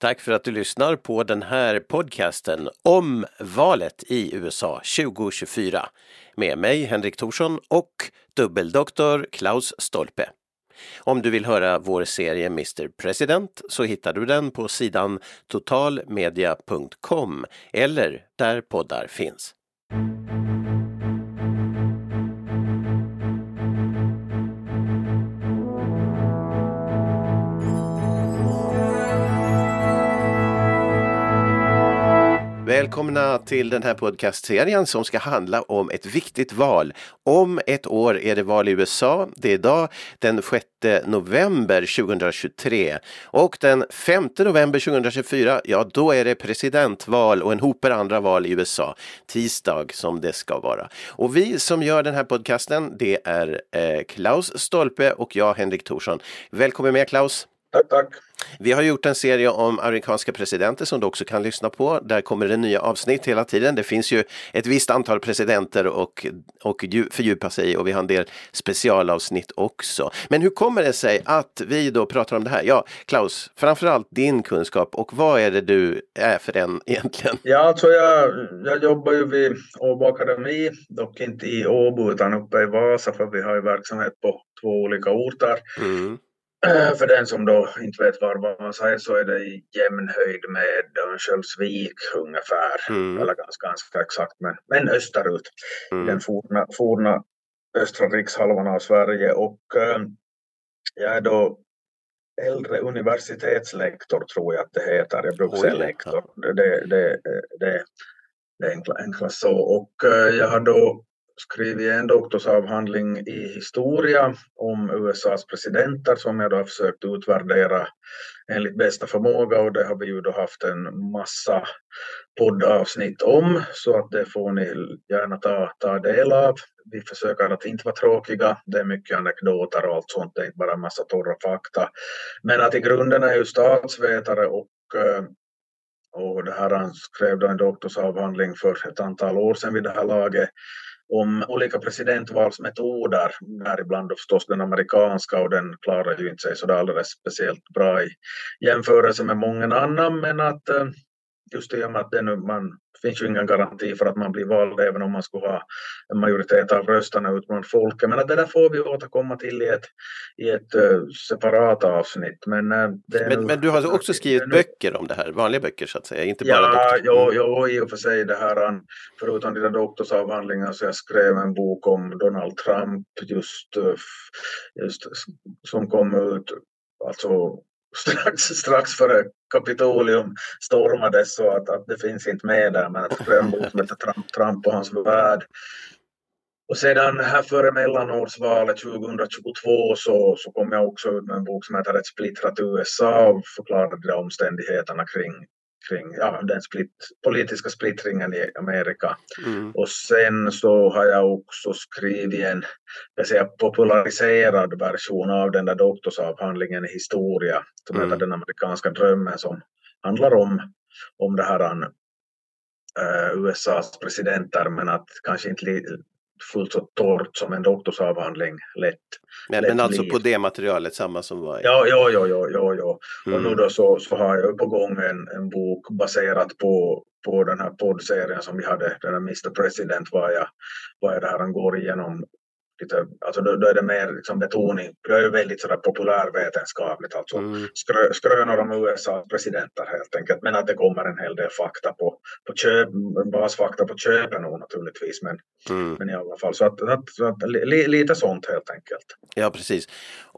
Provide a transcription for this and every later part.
Tack för att du lyssnar på den här podcasten om valet i USA 2024 med mig Henrik Thorsson och dubbeldoktor Klaus Stolpe. Om du vill höra vår serie Mr President så hittar du den på sidan totalmedia.com eller där poddar finns. Välkomna till den här podcastserien som ska handla om ett viktigt val. Om ett år är det val i USA. Det är idag den 6 november 2023 och den 5 november 2024, ja då är det presidentval och en hoper andra val i USA. Tisdag som det ska vara. Och vi som gör den här podcasten, det är eh, Klaus Stolpe och jag Henrik Thorsson. Välkommen med Klaus! Tack, tack. Vi har gjort en serie om amerikanska presidenter som du också kan lyssna på. Där kommer det nya avsnitt hela tiden. Det finns ju ett visst antal presidenter och, och fördjupa sig i och vi har en del specialavsnitt också. Men hur kommer det sig att vi då pratar om det här? Ja, Klaus, framförallt din kunskap och vad är det du är för en egentligen? Ja, alltså jag, jag jobbar ju vid Åbo Akademi, dock inte i Åbo utan uppe i Vasa för vi har ju verksamhet på två olika orter. Mm. Eh, för den som då inte vet var man säger så är det i jämn höjd med Örnsköldsvik ungefär. Mm. Eller ganska, ganska exakt, men, men österut. Mm. Den forna, forna östra rikshalvan av Sverige. Och äh, jag är då äldre universitetslektor tror jag att det heter. Jag brukar säga lektor. Det, det, det, det, det är enkla, enkla så. Och äh, jag har då skrivit en doktorsavhandling i historia om USAs presidenter som jag då har försökt utvärdera enligt bästa förmåga och det har vi ju då haft en massa poddavsnitt om så att det får ni gärna ta, ta del av. Vi försöker att inte vara tråkiga, det är mycket anekdoter och allt sånt, det är inte bara en massa torra fakta. Men att i grunden är ju statsvetare och eh, och det här han skrev då en doktorsavhandling för ett antal år sedan vid det här laget om olika presidentvalsmetoder, däribland förstås den amerikanska och den klarar ju inte sig så alldeles speciellt bra i jämförelse med många annan men att eh, just i och med att det nu, man finns ju ingen garanti för att man blir vald även om man skulle ha en majoritet av rösterna ut bland folket. Men det där får vi återkomma till i ett, i ett uh, separat avsnitt. Men, uh, men, nu, men, du har också skrivit nu, böcker om det här, vanliga böcker så att säga, inte bara Ja, jo, jo, i och för sig det här, förutom dina doktorsavhandlingar så jag skrev en bok om Donald Trump just, uh, just som kom ut alltså strax, strax före Kapitolium stormades så att, att det finns inte med där men att Grönbok bok Trump, Trump och hans värld. Och sedan här före mellanårsvalet 2022 så, så kom jag också ut med en bok som heter Ett splittrat USA och förklarade omständigheterna kring, kring ja, den split, politiska splittringen i Amerika. Mm. Och sen så har jag också skrivit en jag säger, populariserad version av den där doktorsavhandlingen i historia som mm. heter Den amerikanska drömmen som handlar om, om det här uh, eh, USAs presidenter men att kanske inte fullt så torrt som en doktorsavhandling lätt. Men, lätt men alltså liv. på det materialet samma som var? Ja, ja, ja, ja, ja, ja. Mm. och nu då så, så har jag på gång en, en bok baserat på, på den här poddserien som vi hade, den här Mr President, var jag, var jag där han går igenom lite, alltså då, då är det mer liksom betoning, det är ju väldigt sådär populärvetenskapligt, alltså mm. skrö, skrönor om USAs presidenter helt enkelt, men att det kommer en hel del fakta på, på köp, basfakta på köpen nog naturligtvis, men, mm. men i alla fall så att, att, att li, lite sånt helt enkelt. Ja, precis.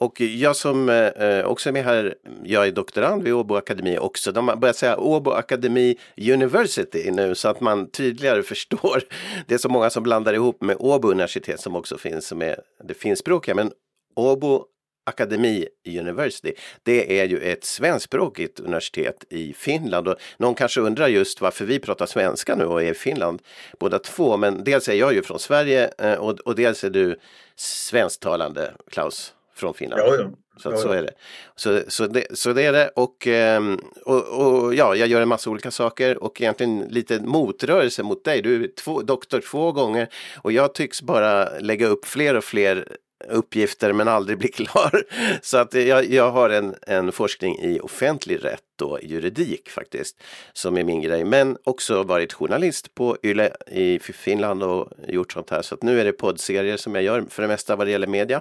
Och jag som eh, eh, också är med här, jag är doktorand vid Åbo Akademi också, de har börjat säga Åbo Akademi University nu så att man tydligare förstår. Det är så många som blandar ihop med Åbo universitet som också finns som är det finskspråkiga. Men Åbo Akademi University, det är ju ett svenskspråkigt universitet i Finland. Och någon kanske undrar just varför vi pratar svenska nu och är i Finland båda två. Men dels är jag ju från Sverige eh, och, och dels är du svensktalande, Klaus, från Finland. Ja, ja. Så, så är det. Så, så, det. så det är det och, ehm, och, och, ja, jag gör en massa olika saker och egentligen lite motrörelse mot dig. Du är två, doktor två gånger och jag tycks bara lägga upp fler och fler uppgifter men aldrig blir klar. Så att jag, jag har en, en forskning i offentlig rätt och juridik faktiskt, som är min grej. Men också varit journalist på YLE i Finland och gjort sånt här. Så att nu är det poddserier som jag gör för det mesta vad det gäller media.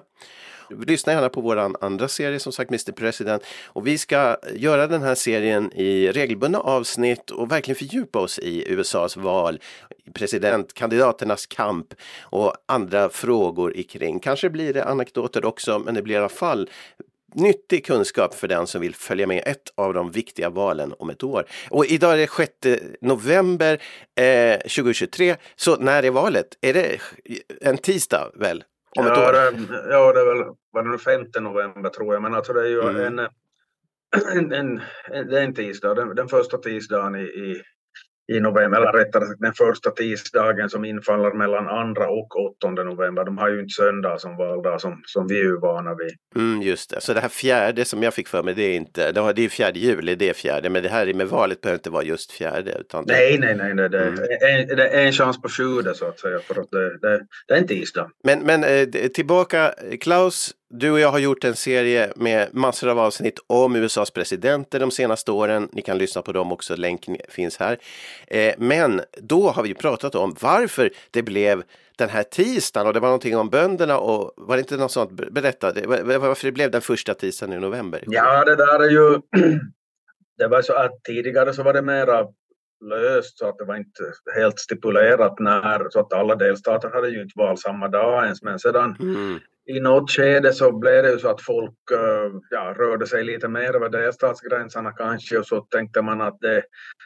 Lyssna gärna på vår andra serie som sagt Mr President och vi ska göra den här serien i regelbundna avsnitt och verkligen fördjupa oss i USAs val, presidentkandidaternas kamp och andra frågor i kring. Kanske blir det anekdoter också, men det blir i alla fall nyttig kunskap för den som vill följa med ett av de viktiga valen om ett år. Och idag är det 6 november eh, 2023, så när är valet? Är det en tisdag väl? Om ett ja, år? Det, ja, det är väl var det 5 november tror jag, men alltså det är ju mm. en, en, en, en, det är en tisdag, den, den första tisdagen i, i, i november, eller rättare sagt den första tisdagen som infaller mellan andra och 8 november. De har ju inte söndag som valdag som, som vi är ju vana vid. Mm, just det, så det här fjärde som jag fick för mig, det är inte, det är fjärde juli, det är fjärde, men det här med valet behöver inte vara just fjärde. Utan det... Nej, nej, nej, nej det, mm. är, det är en chans på sju så att säga, för att det, det, det är en tisdag. Men, men eh, tillbaka, Klaus, du och jag har gjort en serie med massor av avsnitt om USAs presidenter de senaste åren. Ni kan lyssna på dem också, länken finns här. Eh, men då har vi pratat om varför det blev den här tisdagen och det var någonting om bönderna och var det inte något sånt? Berätta, varför det blev den första tisdagen i november? Ja, det där är ju... Det var så att tidigare så var det mera löst så att det var inte helt stipulerat när, så att alla delstater hade ju inte val samma dag ens, men sedan mm. i något skede så blev det ju så att folk eh, ja, rörde sig lite mer över delstatsgränserna kanske. Och så tänkte man att det,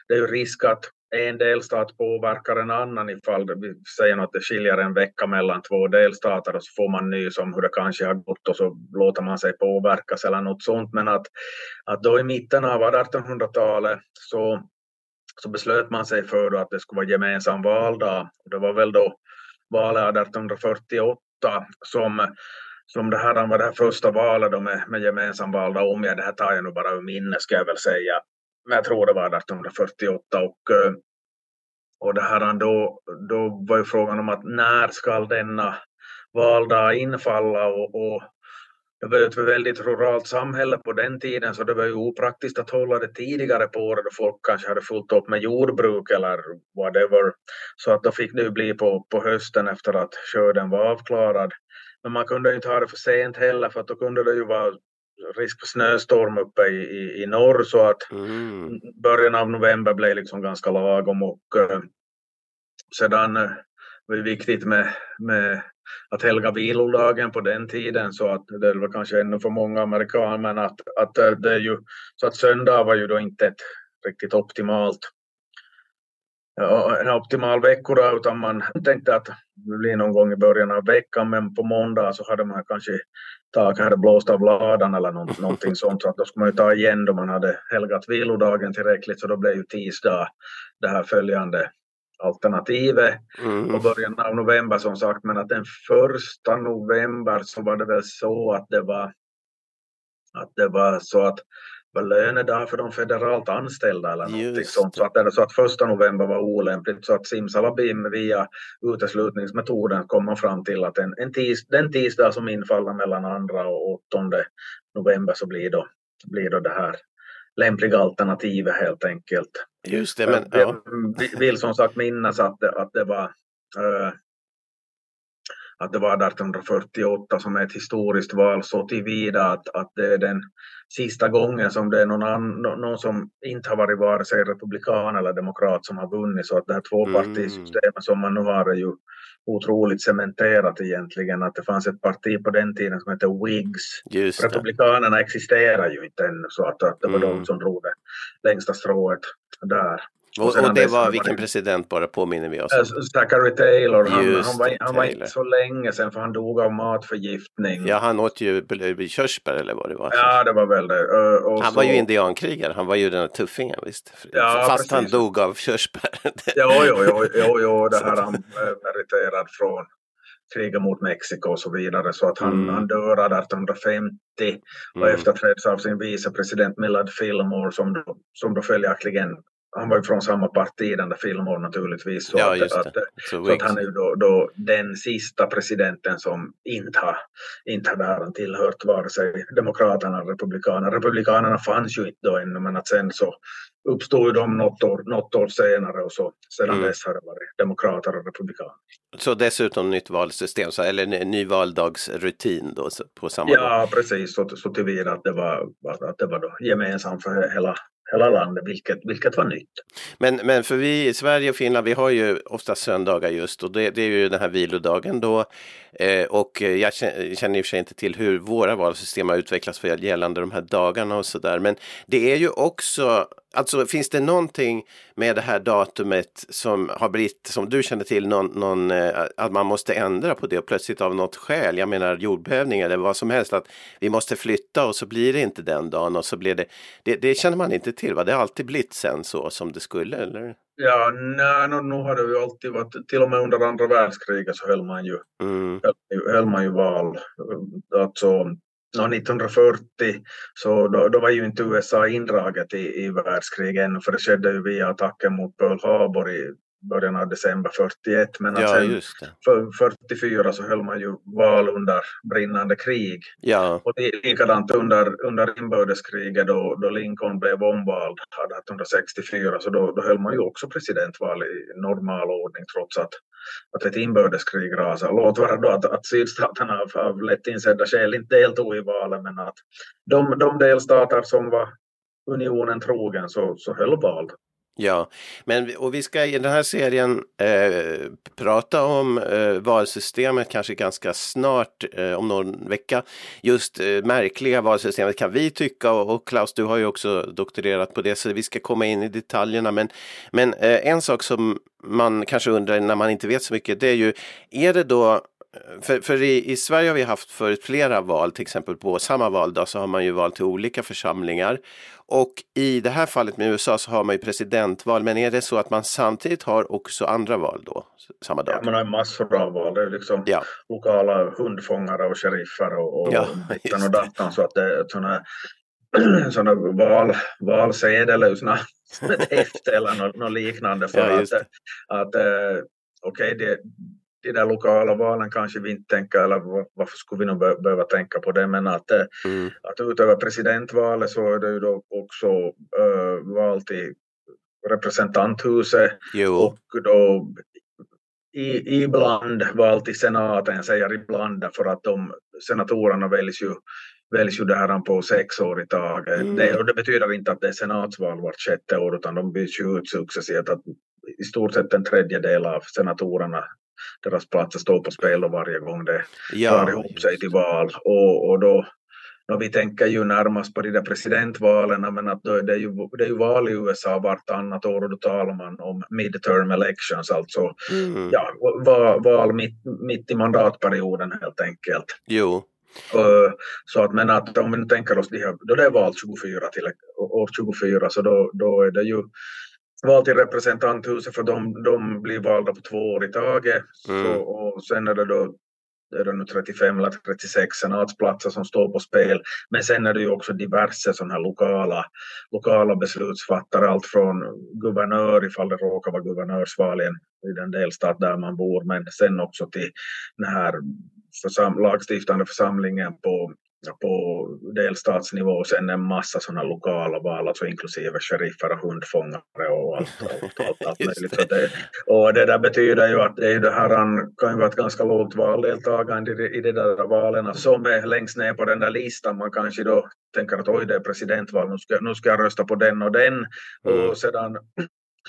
det är ju risk att en delstat påverkar en annan ifall det, vi säger att det skiljer en vecka mellan två delstater och så får man nys om hur det kanske har gått och så låter man sig påverkas eller något sånt. Men att, att då i mitten av 1800-talet så, så beslöt man sig för att det skulle vara gemensam valdag. Det var väl då valet 1848 som, som det här var det här första valet då med, med gemensam valda om jag, det här tar jag nu bara ur minne ska jag väl säga. Men jag tror det var 1848 och, eh, och det här då, då var ju frågan om att när ska denna valdag infalla och, och det var ett väldigt ruralt samhälle på den tiden så det var ju opraktiskt att hålla det tidigare på året då folk kanske hade fullt upp med jordbruk eller whatever. Så att då fick det bli på, på hösten efter att skörden var avklarad. Men man kunde inte ha det för sent heller för att då kunde det ju vara risk för snöstorm uppe i, i, i norr så att mm. början av november blev liksom ganska lagom och uh, sedan det var det viktigt med, med att helga vilodagen på den tiden så att det var kanske ännu för många amerikaner men att, att det är ju så att söndag var ju då inte ett riktigt optimalt en optimal veckodag, utan man tänkte att det blir någon gång i början av veckan men på måndag så hade man kanske taket hade blåst av ladan eller någonting sånt så att då skulle man ju ta igen då man hade helgat vilodagen tillräckligt så då blev ju tisdag det här följande alternativet mm. och början av november som sagt men att den första november så var det väl så att det var att det var så att var lönedag för de federalt anställda eller någonting sånt. Så att, det, så att första november var olämpligt så att simsalabim via uteslutningsmetoden kom man fram till att en, en tis, den tisdag som infaller mellan andra och åttonde november så blir då, blir då det här lämpliga alternativet helt enkelt. Just det, men ja. Jag vill som sagt minnas att det, att det var äh, att det var 1848 som är ett historiskt val så tillvida att, att det är den sista gången som det är någon, annan, någon som inte har varit vare sig republikan eller demokrat som har vunnit så att det här tvåpartisystemet mm. som man nu har är ju otroligt cementerat egentligen att det fanns ett parti på den tiden som hette Whigs. Republikanerna existerar ju inte ännu så att, att det var mm. de som drog det längsta strået där. Och, och, det var vilken president bara påminner vi oss om? Zachary Taylor. Han, han, var, han var inte så länge sedan för han dog av matförgiftning. Ja, han åt ju körsbär eller vad det var. Ja, det var väl det. Och han så... var ju indiankrigare. Han var ju den här tuffingen visst. Ja, Fast precis. han dog av körsbär. jo, jo, jo, jo, jo det här han meriterad från kriget mot Mexiko och så vidare. Så att han, mm. han dör 1850 och mm. efterträds av sin vicepresident Millard Fillmore som då, som då följaktligen han var ju från samma parti, den där Fillmore naturligtvis. Så, ja, att, att, det. så, att han är ju då, då den sista presidenten som inte har, inte har där tillhört vare sig Demokraterna eller Republikanerna. Republikanerna fanns ju inte då ännu men att sen så uppstod ju de något år, något år senare och så sedan mm. dess har det varit demokrater och republikaner. Så dessutom nytt valsystem, så, eller ny valdagsrutin då på samma Ja, dag. precis, så, så tillvida att det var, att det var då gemensamt för hela, hela landet, vilket, vilket var nytt. Men, men för vi i Sverige och Finland, vi har ju ofta söndagar just och det, det är ju den här vilodagen då. Eh, och jag känner i och för sig inte till hur våra valsystem har utvecklats för gällande de här dagarna och så där. Men det är ju också, alltså finns det någonting med det här datumet som har blivit, som du känner till, någon, någon eh, att man måste ändra på det plötsligt av något skäl? Jag menar jordbävning eller vad som helst, att vi måste flytta och så blir det inte den dagen och så blir det, det, det känner man inte till va? Det har alltid blivit sen så som det skulle eller? Ja, nej, no, nu har det ju alltid varit, till och med under andra världskriget så höll man ju, mm. höll, höll man ju val. Alltså, 1940 så då, då, var ju inte USA indraget i, i världskriget ännu för det skedde ju via attacken mot Pearl Harbor i början av december 41. Men ja, sen för 44 så höll man ju val under brinnande krig. Ja. Och likadant under, under inbördeskriget då, då Lincoln blev omvald 1864 så då, då höll man ju också presidentval i normal ordning trots att, att ett inbördeskrig rasar. Låt vara då att, att sydstaterna av, av lätt insedda skäl inte deltog i valet men att de, de delstater som var unionen trogen så, så höll val. Ja, men och vi ska i den här serien eh, prata om eh, valsystemet kanske ganska snart, eh, om någon vecka. Just eh, märkliga valsystemet kan vi tycka och, och, Klaus, du har ju också doktorerat på det så vi ska komma in i detaljerna. Men, men eh, en sak som man kanske undrar när man inte vet så mycket, det är ju, är det då för, för i, i, Sverige har vi haft förut flera val, till exempel på samma valdag så har man ju val till olika församlingar. Och i det här fallet med USA så har man ju presidentval, men är det så att man samtidigt har också andra val då, samma dag? Ja, man har massor av val, det är liksom ja. lokala hundfångare och sheriffer och, och ja, och datan så att det är sådana val, valsedel eller såna häfte eller något, något liknande för ja, att, att äh, okej, okay, de där lokala valen kanske vi inte tänker, eller varför skulle vi nog behöva tänka på det, men att, eh, mm. att utöver presidentvalet så är det ju då också äh, val till representanthuset jo. och då i, ibland val till senaten, jag säger ibland för att de senatorerna väljs ju, väljs ju det här på sex år i taget. Mm. Det, och det betyder inte att det är senatsval vart sjätte år utan de byts ju ut successivt. Att I stort sett en tredjedel av senatorerna deras platser står på spel och varje gång det ja, drar ihop sig till val. Och, och då, då vi tänker ju närmast på de där presidentvalen, men att det, är ju, det är ju val i USA vartannat år och då talar man om midterm elections, alltså mm. ja, val, val mitt, mitt i mandatperioden helt enkelt. Jo. Så att, men att om vi tänker oss de här, då det är val 24 till år 24 så då, då är det ju val till representanthuset för de, de blir valda på två år i taget. Mm. Så, och sen är det då är det nu 35 eller 36 senatsplatser som står på spel. Men sen är det ju också diverse sådana här lokala, lokala beslutsfattare, allt från guvernör ifall det råkar vara guvernörsval i den delstat där man bor, men sen också till den här försam lagstiftande församlingen på på delstatsnivå och sen en massa sådana lokala val, alltså inklusive sheriffer och hundfångare och allt, allt, allt, allt möjligt. Så det, och det där betyder ju att det, det här kan ju vara ett ganska lågt valdeltagande i, i de där valen som är längst ner på den där listan. Man kanske då tänker att oj, det är presidentval, nu ska, nu ska jag rösta på den och den. Mm. Och sedan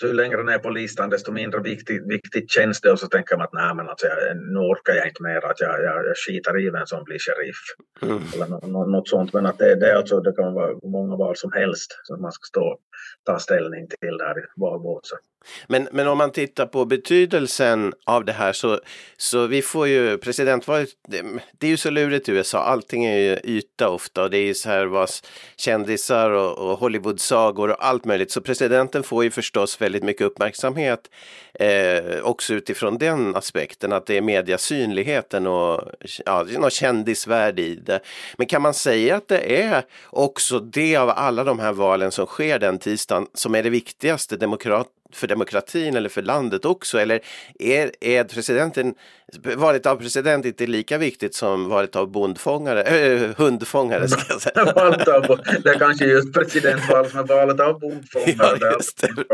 så ju längre ner på listan desto mindre viktigt, viktigt känns det och så tänker man att nej men alltså, jag, nu orkar jag inte mer att jag, jag, jag skiter i vem som blir sheriff. Mm. Eller no, no, något sånt men att det, det, alltså, det kan vara många val som helst som man ska stå ta ställning till där i valbåset. Men, men om man tittar på betydelsen av det här så, så vi får ju presidentvalet, det, det är ju så lurigt i USA, allting är ju yta ofta och det är ju så här vad kändisar och, och Hollywoodsagor och allt möjligt. Så presidenten får ju förstås väldigt mycket uppmärksamhet eh, också utifrån den aspekten att det är mediasynligheten och ja, något kändisvärde i det. Men kan man säga att det är också det av alla de här valen som sker den tisdagen som är det viktigaste demokrat för demokratin eller för landet också? Eller är, är presidenten, valet av president inte lika viktigt som valet av bondfångare, äh, hundfångare ska jag säga? det är kanske just presidentval som är valet av bondfångare. Ja, just det.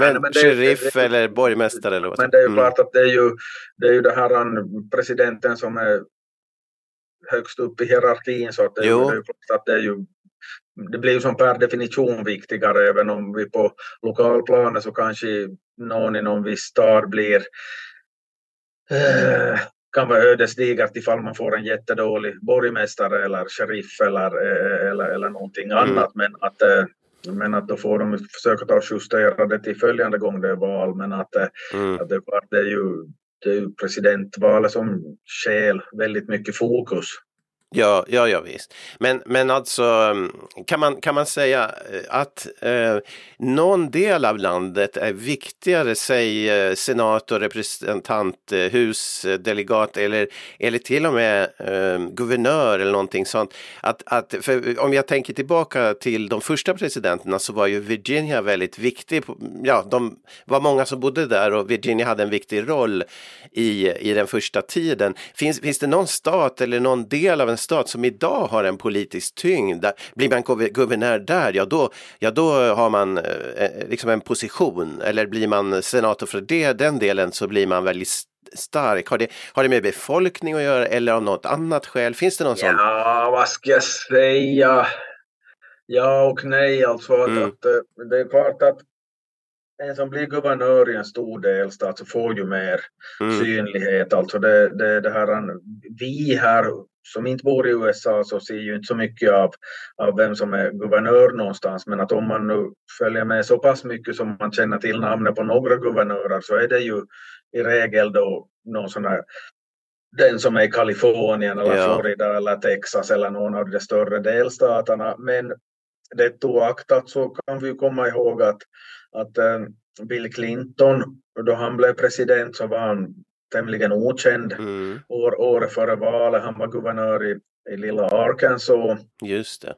men, men sheriff eller borgmästare eller vad Men det är ju mm. klart att det är ju det, är ju det här presidenten som är högst upp i hierarkin så att det, är, att det är ju det blir ju som per definition viktigare även om vi på lokalplanet så kanske någon i någon viss stad blir eh, kan vara ödesdigert ifall man får en jättedålig borgmästare eller sheriff eller, eh, eller, eller någonting mm. annat. Men att, eh, men att då får de försöka ta och justera det till följande gång det är val. Men att, eh, mm. att det, det, är ju, det är ju presidentvalet som skäl väldigt mycket fokus Ja, ja, ja visst. Men, men alltså mm, kan man, kan man säga eh, att eh, någon del av landet är viktigare, säg eh, senator, representanthus, eh, delegat eller, eller till och med eh, guvernör eller någonting sånt. Att, att, om jag tänker tillbaka till de första presidenterna så var ju Virginia väldigt viktig. Ja, de var många som bodde där och Virginia hade en viktig roll i, i den första tiden. Finns, finns det någon stat eller någon del av en stat som idag har en politisk tyngd, blir man guvernör där, ja då, ja då har man eh, eh, liksom en position. Eller blir man senator för det, den delen så blir man väldigt stark? Har det, har det med befolkning att göra eller av något annat skäl? Finns det någon ja, sån? Ja, vad ska jag säga? Ja och nej alltså. Mm. Att, eh, det är klart att en som blir guvernör i en stor delstat så får ju mer mm. synlighet. Alltså det, det, det här, vi här som inte bor i USA så ser ju inte så mycket av, av vem som är guvernör någonstans. Men att om man nu följer med så pass mycket som man känner till namnet på några guvernörer så är det ju i regel då någon sån här den som är i Kalifornien eller ja. Florida eller Texas eller någon av de större delstaterna. Men det oaktat så kan vi komma ihåg att, att eh, Bill Clinton, då han blev president så var han tämligen okänd mm. år, året före valet. Han var guvernör i, i lilla Arkansas. Just det.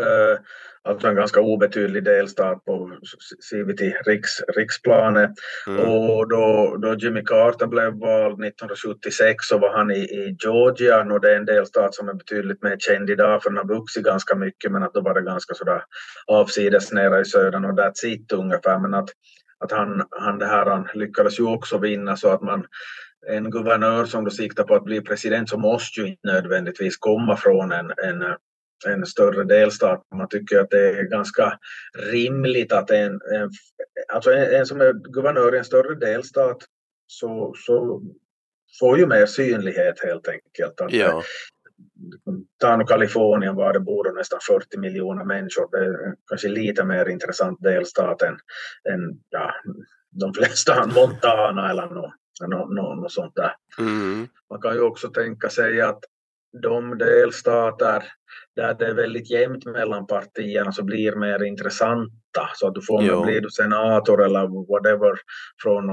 Uh, alltså en ganska obetydlig delstat på CVT riks, riksplanet. Mm. Och då, då Jimmy Carter blev vald 1976 så var han i, i Georgia och det är en delstat som är betydligt mer känd idag för den har vuxit ganska mycket men att då var det ganska sådär avsides nere i södern och that's it ungefär. Men att, att han, han, det här, han lyckades ju också vinna så att man en guvernör som då siktar på att bli president så måste ju inte nödvändigtvis komma från en, en, en större delstat. Man tycker att det är ganska rimligt att en, en, alltså en, en som är guvernör i en större delstat så, så får ju mer synlighet helt enkelt. Att, ja. Ta nu Kalifornien var det bor nästan 40 miljoner människor. Det är kanske lite mer intressant delstat än, än ja, de flesta Montana eller något något, något sånt där. Mm. Man kan ju också tänka sig att de delstater där det är väldigt jämnt mellan partierna så blir mer intressanta. Så att du får, jo. blir du senator eller whatever från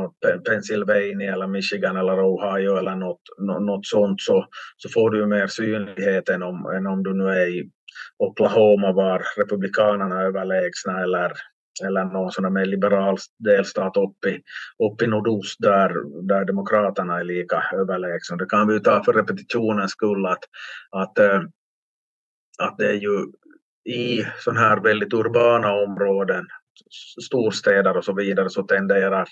Pennsylvania eller Michigan eller Ohio eller något, något sånt så, så får du mer synlighet än om, än om du nu är i Oklahoma var republikanerna överlägsna eller eller någon sån mer liberal delstat upp i, upp i nordost där, där demokraterna är lika överlägsna. Det kan vi ta för repetitionens skull att, att, eh, att det är ju i sådana här väldigt urbana områden, storstäder och så vidare, så tenderar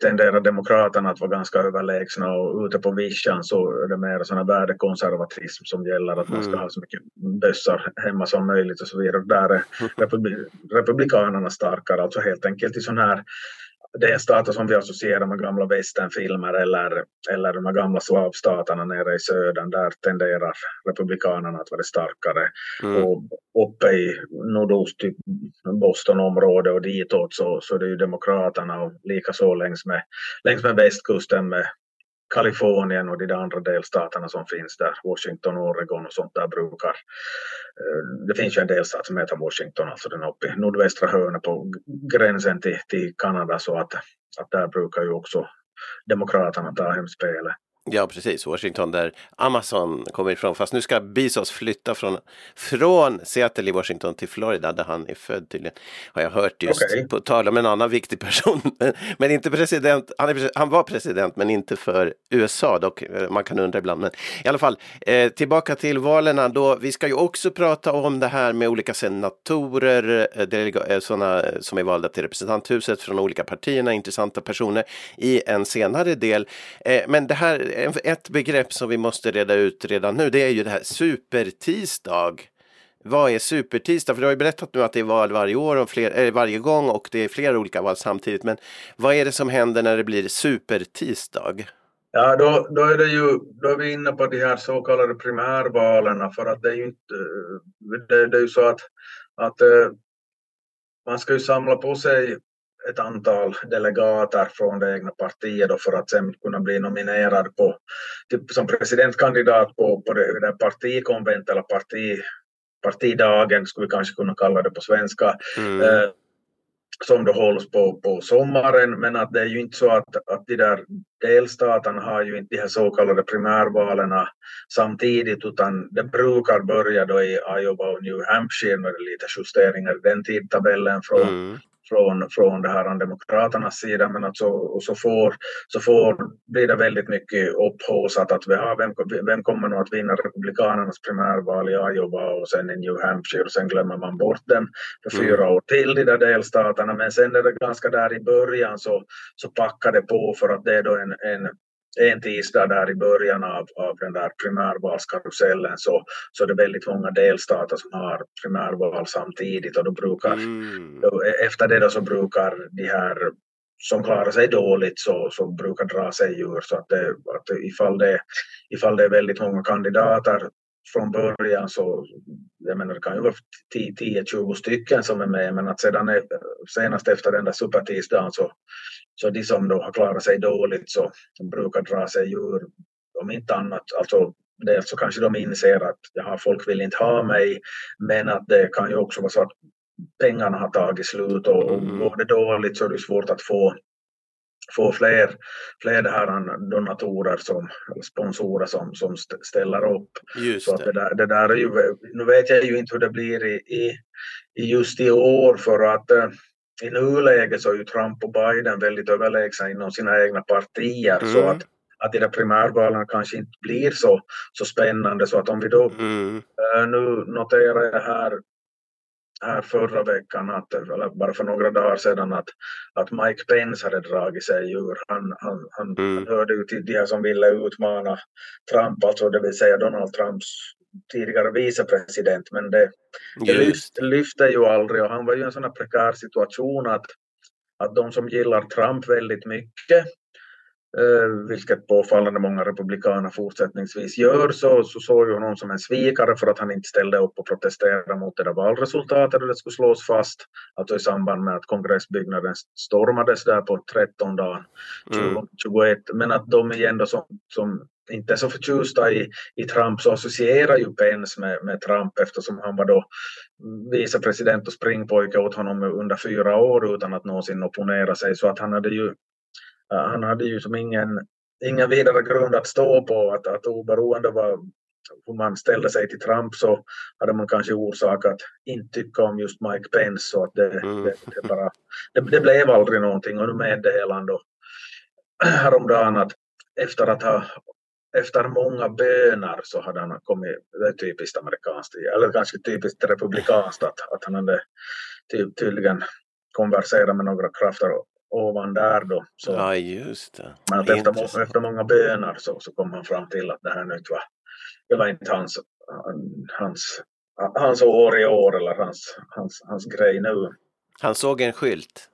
tenderar Demokraterna att vara ganska överlägsna och ute på vischan så är det mer sån värdekonservatism som gäller att man ska mm. ha så mycket bössar hemma som möjligt och så vidare. Där är Republikanerna starkare, alltså helt enkelt i sån här delstater som vi associerar med gamla westernfilmer eller, eller de gamla slavstaterna nere i södern, där tenderar republikanerna att vara starkare. Mm. Och uppe i nordost, typ Bostonområdet och ditåt så, så det är ju demokraterna och likaså längs med, längs med västkusten med Kalifornien och de andra delstaterna som finns där, Washington, Oregon och sånt där brukar. Eh, det finns ju en delstat som heter Washington, alltså den uppe i nordvästra hörnet på gränsen till, till Kanada så att, att där brukar ju också Demokraterna ta hem spelet. Ja, precis. Washington där Amazon kommer ifrån. Fast nu ska Bezos flytta från, från Seattle i Washington till Florida där han är född tydligen. Har jag hört just. Okay. På tal om en annan viktig person. men inte president. Han, är, han, var president men inte för USA. Dock, eh, man kan undra ibland. Men i alla fall, eh, tillbaka till valen då. Vi ska ju också prata om det här med olika senatorer, eh, eh sådana som är valda till representanthuset från olika partierna, intressanta personer i en senare del. Eh, men det här Eh, ett begrepp som vi måste reda ut redan nu, det är ju det här supertisdag. Vad är supertisdag? För du har ju berättat nu att det är val varje år och fler, äh, varje gång och det är flera olika val samtidigt. Men vad är det som händer när det blir supertisdag? Ja, då, då är det ju, då är vi inne på de här så kallade primärvalen för att det är ju inte, eh, det, det är ju så att, att man ska ju samla på sig ett antal delegater från det egna partiet då för att sen kunna bli nominerad på, typ som presidentkandidat på, på det, det partikonvent eller parti, partidagen, skulle vi kanske kunna kalla det på svenska, mm. eh, som då hålls på, på sommaren, men att det är ju inte så att, att de där delstaterna har ju inte de här så kallade primärvalen samtidigt, utan det brukar börja då i Iowa och New Hampshire med lite justeringar i den tidtabellen från, mm från, från det här demokraternas sida men att så, så, får, så får, blir det väldigt mycket upphaussat att vi har, vem, vem kommer nu att vinna republikanernas primärval i Iowa och sen i New Hampshire och sen glömmer man bort dem för mm. fyra år till de där delstaterna men sen är det ganska där i början så, så packar det på för att det är då en, en en tisdag där i början av, av den där primärvalskarusellen så, så är det väldigt många delstater som har primärval samtidigt och då brukar, mm. då, efter det då så brukar de här som klarar sig dåligt så, så brukar dra sig ur så att, det, att ifall, det, ifall det är väldigt många kandidater från början så, jag menar det kan ju vara 10-20 stycken som är med men att sedan senast efter den där supertisdagen så, så de som då har klarat sig dåligt så de brukar dra sig ur, om inte annat, alltså dels så kanske de inser att jaha, folk vill inte ha mig, men att det kan ju också vara så att pengarna har tagit slut och, och mm. går det dåligt så är det svårt att få, få fler, fler det här donatorer som, sponsorer som, som ställer upp. Just så det. det. där, det där är ju, nu vet jag ju inte hur det blir i, i, i just i år för att eh, i nuläget så är ju Trump och Biden väldigt överlägsna inom sina egna partier mm. så att, att de där primärvalen kanske inte blir så, så spännande så att om vi då mm. äh, nu noterar jag här här förra veckan, att, eller bara för några dagar sedan, att, att Mike Pence hade dragit sig ur. Han, han, han, mm. han hörde ju till de som ville utmana Trump, alltså det vill säga Donald Trumps tidigare vicepresident, men det, det lyfte, lyfte ju aldrig och han var ju i en sån här prekär situation att, att de som gillar Trump väldigt mycket vilket påfallande många republikaner fortsättningsvis gör, så, så såg ju honom som en svikare för att han inte ställde upp och protesterade mot det där valresultatet och det skulle slås fast, alltså i samband med att kongressbyggnaden stormades där på 13 dagen 2021, mm. men att de igen då som, som inte är så förtjusta i, i Trump så associerar ju Pence med, med Trump eftersom han var då vicepresident och springpojke åt honom under fyra år utan att någonsin opponera sig. Så att han hade ju han hade ju som ingen, ingen vidare grund att stå på att, att oberoende av hur man ställde sig till Trump så hade man kanske orsak att inte tycka om just Mike Pence så att det, mm. det, det, bara, det, det, blev aldrig någonting och nu meddelade han då häromdagen att efter att ha efter många böner så hade han kommit, det är typiskt amerikanskt, eller ganska typiskt republikanskt att, att han hade ty, tydligen konverserat med några krafter ovan där då. Så, ja, just det. Men att efter, efter många böner så, så kom han fram till att det här nu var, det var inte hans, hans, hans år i år eller hans, hans, hans grej nu. Han såg en skylt.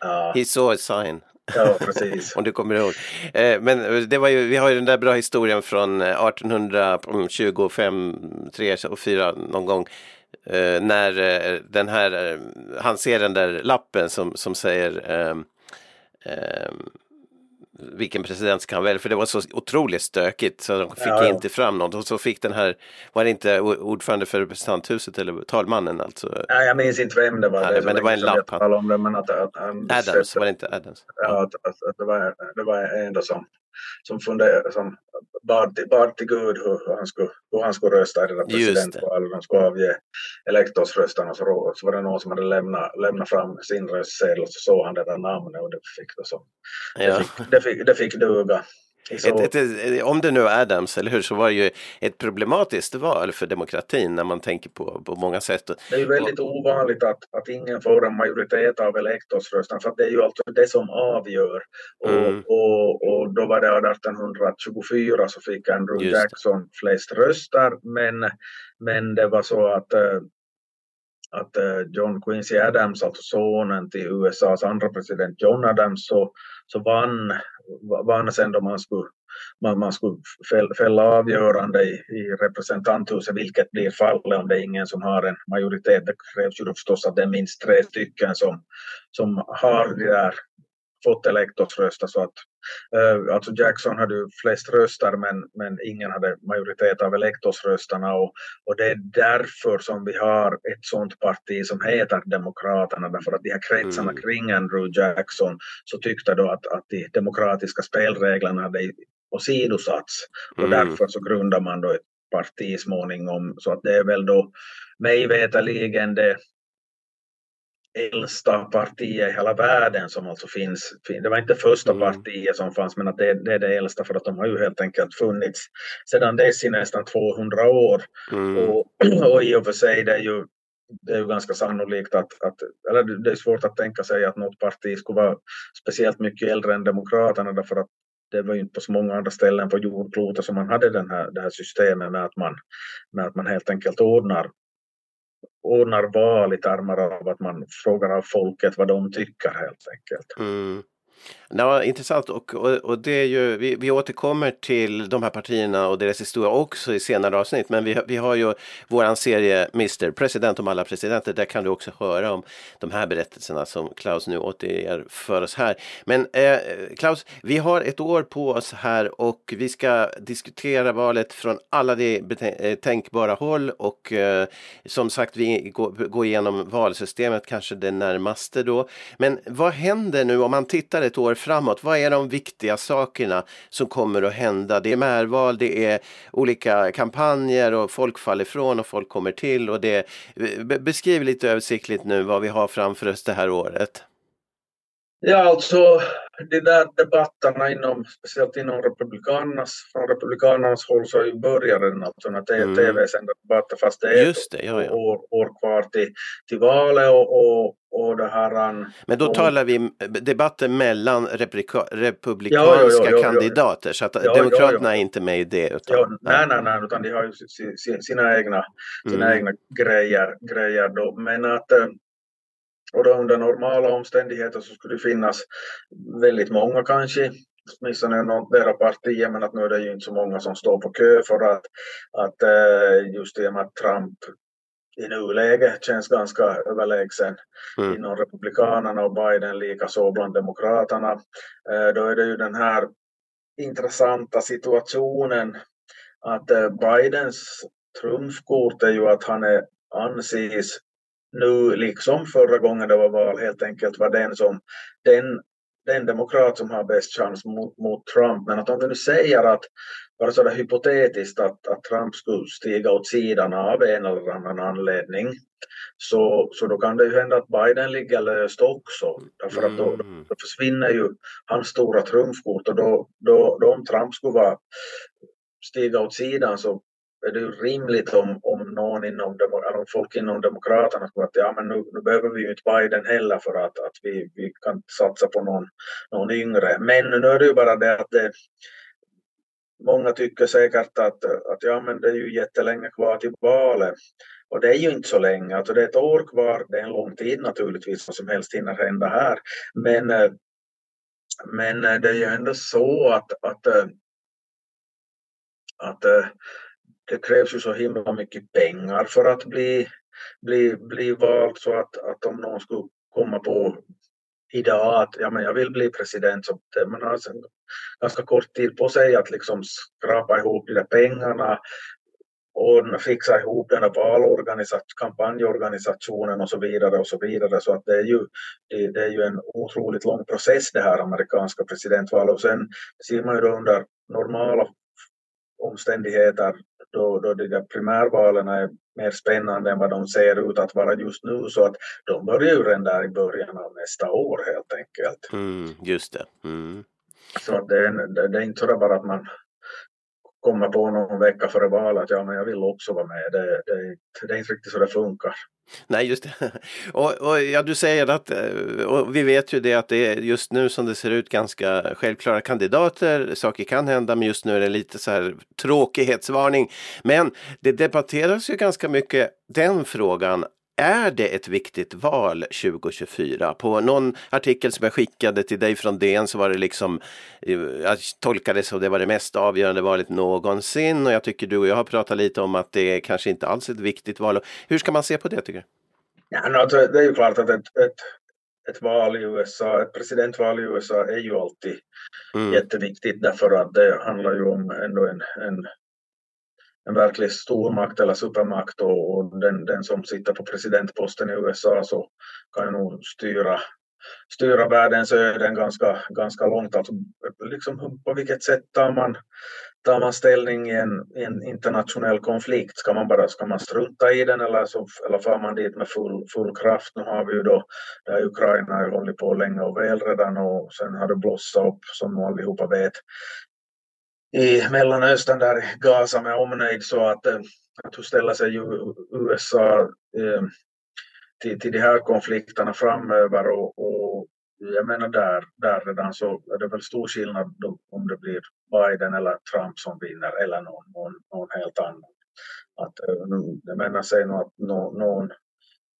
Ja. He saw a sign. Ja, precis. Om du kommer ihåg. Eh, men det var ju, vi har ju den där bra historien från 1825, 3 och 4 någon gång eh, när eh, den här, eh, han ser den där lappen som, som säger ehm, ehm, vilken president ska han välja? För det var så otroligt stökigt så de fick ja, ja. inte fram något. Och så fick den här, var det inte ordförande för representanthuset eller talmannen alltså? Nej, jag minns inte vem det var. Ja, det, men det var en lapp. Om det, men att, att, att Adams, var det inte Adams? Ja, att, att, att det, var, det var en som som, funderade, som bad, till, bad till Gud hur han skulle, hur han skulle rösta i den där presidentvalet. De skulle avge elektorsrösterna så, så var det någon som hade lämnat, lämnat fram sin röstsedel och så såg han det där namnet och det fick det så. Ja. Det, fick, det, fick, det fick duga. Ett, ett, om det nu är Adams, eller hur, så var det ju ett problematiskt val för demokratin när man tänker på, på många sätt. Det är ju väldigt ovanligt att, att ingen får en majoritet av elektorsrösterna, för det är ju alltså det som avgör. Och, mm. och, och då var det 1824 så fick Andrew Jackson flest röster, men, men det var så att eh, att eh, John Quincy Adams, alltså sonen till USAs andra president John Adams, så, så vann, vann sen då man skulle, man, man skulle fälla avgörande i, i representanthuset, vilket blir fallet om det är ingen som har en majoritet. Det krävs ju då förstås att det är minst tre stycken som, som har de där fått elektorsröster så att uh, alltså Jackson hade ju flest röster men, men ingen hade majoritet av elektorsrösterna och, och det är därför som vi har ett sådant parti som heter Demokraterna därför att de här kretsarna mm. kring Andrew Jackson så tyckte då att, att de demokratiska spelreglerna hade åsidosatts och mm. därför så grundar man då ett parti småningom så att det är väl då mig veterligen det äldsta partiet i hela världen som alltså finns. Det var inte första mm. partiet som fanns men att det, det, är det äldsta för att de har ju helt enkelt funnits sedan dess i nästan 200 år. Mm. Och, och i och för sig det är ju det är ju ganska sannolikt att, att, eller det är svårt att tänka sig att något parti skulle vara speciellt mycket äldre än Demokraterna därför att det var ju inte på så många andra ställen på jordklotet som man hade den här, det här systemet med att man, med att man helt enkelt ordnar ordnar val i termer av att man frågar av folket vad de tycker helt enkelt. Mm. Ja, intressant och, och, och, det är ju, vi, vi återkommer till de här partierna och deras historia också i senare avsnitt. Men vi, vi har ju våran serie Mr President om alla presidenter. Där kan du också höra om de här berättelserna som Klaus nu återger för oss här. Men eh, Klaus, vi har ett år på oss här och vi ska diskutera valet från alla de eh, tänkbara håll och eh, som sagt vi går, går igenom valsystemet kanske det närmaste då. Men vad händer nu om man tittar ett år framåt? Vad är de viktiga sakerna som kommer att hända? Det är märval, det är olika kampanjer och folk faller ifrån och folk kommer till. Och det, eh, beskriv lite översiktligt nu vad vi har framför oss det här året. Ja, alltså de där debatterna inom, speciellt inom republikanernas, från republikanernas håll så började den alltså när mm. tv sände debatter fast det är Just det, ja, ja. År, år kvar till, till valet och, och, och det här. Men då och, talar vi debatter mellan republika, republikanska ja, ja, kandidater så att Demokraterna är inte med i det. Utan, nej, nej, nej, utan de har ju sina egna, sina mm. egna grejer, grejer då. Men att eh, och då under normala omständigheter så skulle det finnas väldigt många kanske, åtminstone några partier, men att nu är det ju inte så många som står på kö för att, att eh, just i och med att Trump i nuläget känns ganska överlägsen mm. inom Republikanerna och Biden likaså bland Demokraterna. Eh, då är det ju den här intressanta situationen att eh, Bidens trumfkort är ju att han är anses nu liksom förra gången det var val helt enkelt var den som den, den demokrat som har bäst chans mot, mot Trump. Men att om vi nu säger att, bara sådär hypotetiskt, att, att Trump skulle stiga åt sidan av en eller annan anledning, så, så då kan det ju hända att Biden ligger löst också. Därför att då, mm. då försvinner ju hans stora trumfkort och då, då, då om Trump skulle vara stiga åt sidan så är det ju rimligt om, om någon inom, eller folk inom Demokraterna skulle att ja, men nu, nu behöver vi ju inte Biden heller för att, att vi, vi kan satsa på någon, någon yngre. Men nu är det ju bara det att det, många tycker säkert att, att ja, men det är ju jättelänge kvar till valet. Och det är ju inte så länge, alltså det är ett år kvar, det är en lång tid naturligtvis, vad som helst hinner hända här. Men, eh, men eh, det är ju ändå så att, att, att det krävs ju så himla mycket pengar för att bli, bli, bli vald så att, att om någon skulle komma på idag att ja, men jag vill bli president så man har alltså ganska kort tid på sig att liksom skrapa ihop de där pengarna och fixa ihop den här valorganisationen, kampanjorganisationen och så vidare och så vidare. Så att det är ju, det, det, är ju en otroligt lång process det här amerikanska presidentvalet. Och sen ser man ju då under normala omständigheter då, då de där primärvalen är mer spännande än vad de ser ut att vara just nu. Så att de börjar ju redan där i början av nästa år helt enkelt. Mm, just det. Mm. Så det, är, det, det är inte så bara att man kommer på någon vecka före valet att ja, men jag vill också vara med. Det, det, det är inte riktigt så det funkar. Nej, just det. Och, och, ja, du säger att, eh, och vi vet ju det att det är just nu som det ser ut ganska självklara kandidater. Saker kan hända, men just nu är det lite så här tråkighetsvarning. Men det debatteras ju ganska mycket den frågan är det ett viktigt val 2024? På någon artikel som jag skickade till dig från DN så var det liksom, eh, jag tolkade det som det var det mest avgörande valet någonsin och jag tycker du och jag har pratat lite om att det kanske inte alls är ett viktigt val. Hur ska man se på det tycker du? Ja, alltså, det är ju klart att ett, ett, ett val i USA, ett presidentval i USA är ju alltid mm. jätteviktigt därför att det handlar ju om ändå en, en en verklig stormakt eller supermakt och, och den, den, som sitter på presidentposten i USA så kan ju nog styra, styra världens öden ganska, ganska långt. Alltså, liksom, på vilket sätt tar man, tar man ställning i en, i en internationell konflikt? Ska man bara ska man strunta i den eller, så, eller far man dit med full, full kraft? Nu har vi ju då, där Ukraina har hållit på länge och väl redan och sen har det blossat upp som allihopa vet i Mellanöstern där Gaza med omnejd så att, eh, att hur ställer sig USA eh, till, till de här konflikterna framöver och, och jag menar där, där redan så är det väl stor skillnad då, om det blir Biden eller Trump som vinner eller någon, någon, någon helt annan. Att, eh, jag menar säg nog att någon, någon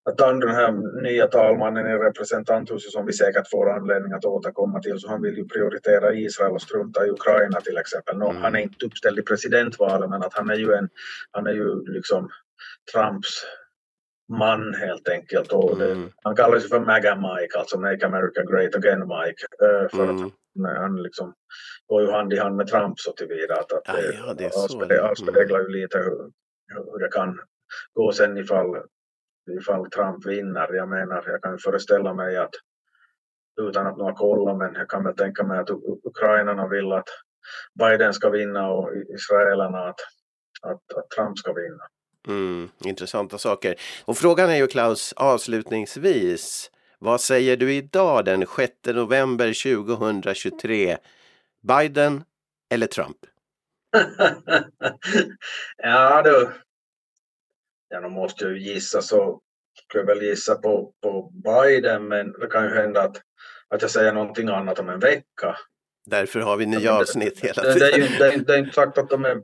att han den här nya talmannen i representanthuset som vi säkert får anledning att återkomma till, så han vill ju prioritera Israel och strunta i Ukraina till exempel. No, mm. Han är inte uppställd i presidentvalet men att han är ju en, han är ju liksom Trumps man helt enkelt. Och det, mm. Han kallar sig för MAGA Mike, alltså Make America Great Again Mike. Uh, för mm. att han liksom går ju hand i hand med Trump så tillvida att, att ja, ja, det avspeglar ju lite hur, hur det kan gå sen ifall ifall Trump vinner. Jag menar, jag kan föreställa mig att utan att ha kollat, men jag kan väl tänka mig att ukrainarna vill att Biden ska vinna och israelerna att, att, att Trump ska vinna. Mm, intressanta saker. Och frågan är ju Klaus, avslutningsvis, vad säger du idag den 6 november 2023? Biden eller Trump? ja du, ja, då måste ju gissa så skulle jag väl gissa på, på Biden, men det kan ju hända att, att jag säger någonting annat om en vecka. Därför har vi nya avsnitt hela tiden. Det, det, är ju, det, det är inte sagt att de är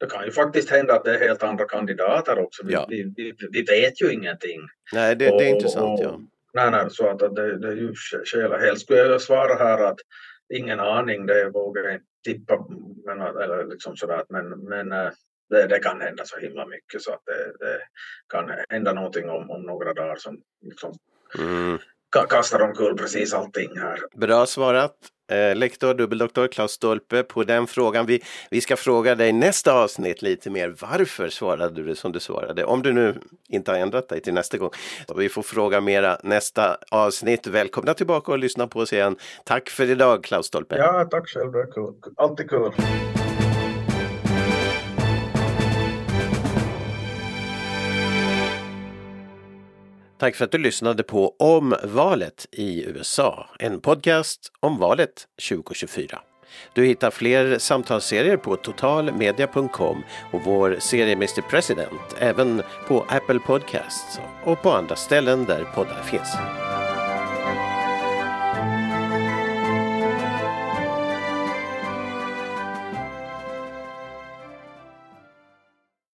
det kan ju faktiskt hända att det är helt andra kandidater också. Vi, ja. vi, vi, vi vet ju ingenting. Nej, det, och, det är intressant. Ja. Nej, nej, så att det, det är ju skäl Helst skulle jag svara här att ingen aning, det vågar jag inte tippa. Men, eller liksom sådär, men, men eh, det, det, kan hända så himla mycket så att det, det kan hända någonting om, om några dagar som liksom mm. kastar omkull precis allting här. Bra svarat. Eh, lektor, dubbeldoktor Klaus Stolpe på den frågan. Vi, vi ska fråga dig nästa avsnitt lite mer. Varför svarade du det som du svarade? Om du nu inte har ändrat dig till nästa gång. Vi får fråga mera nästa avsnitt. Välkomna tillbaka och lyssna på oss igen. Tack för idag Klaus Stolpe. Ja, tack själv. Det är kul. Alltid kul. Tack för att du lyssnade på Om valet i USA, en podcast om valet 2024. Du hittar fler samtalsserier på totalmedia.com och vår serie Mr President även på Apple Podcasts och på andra ställen där poddar finns.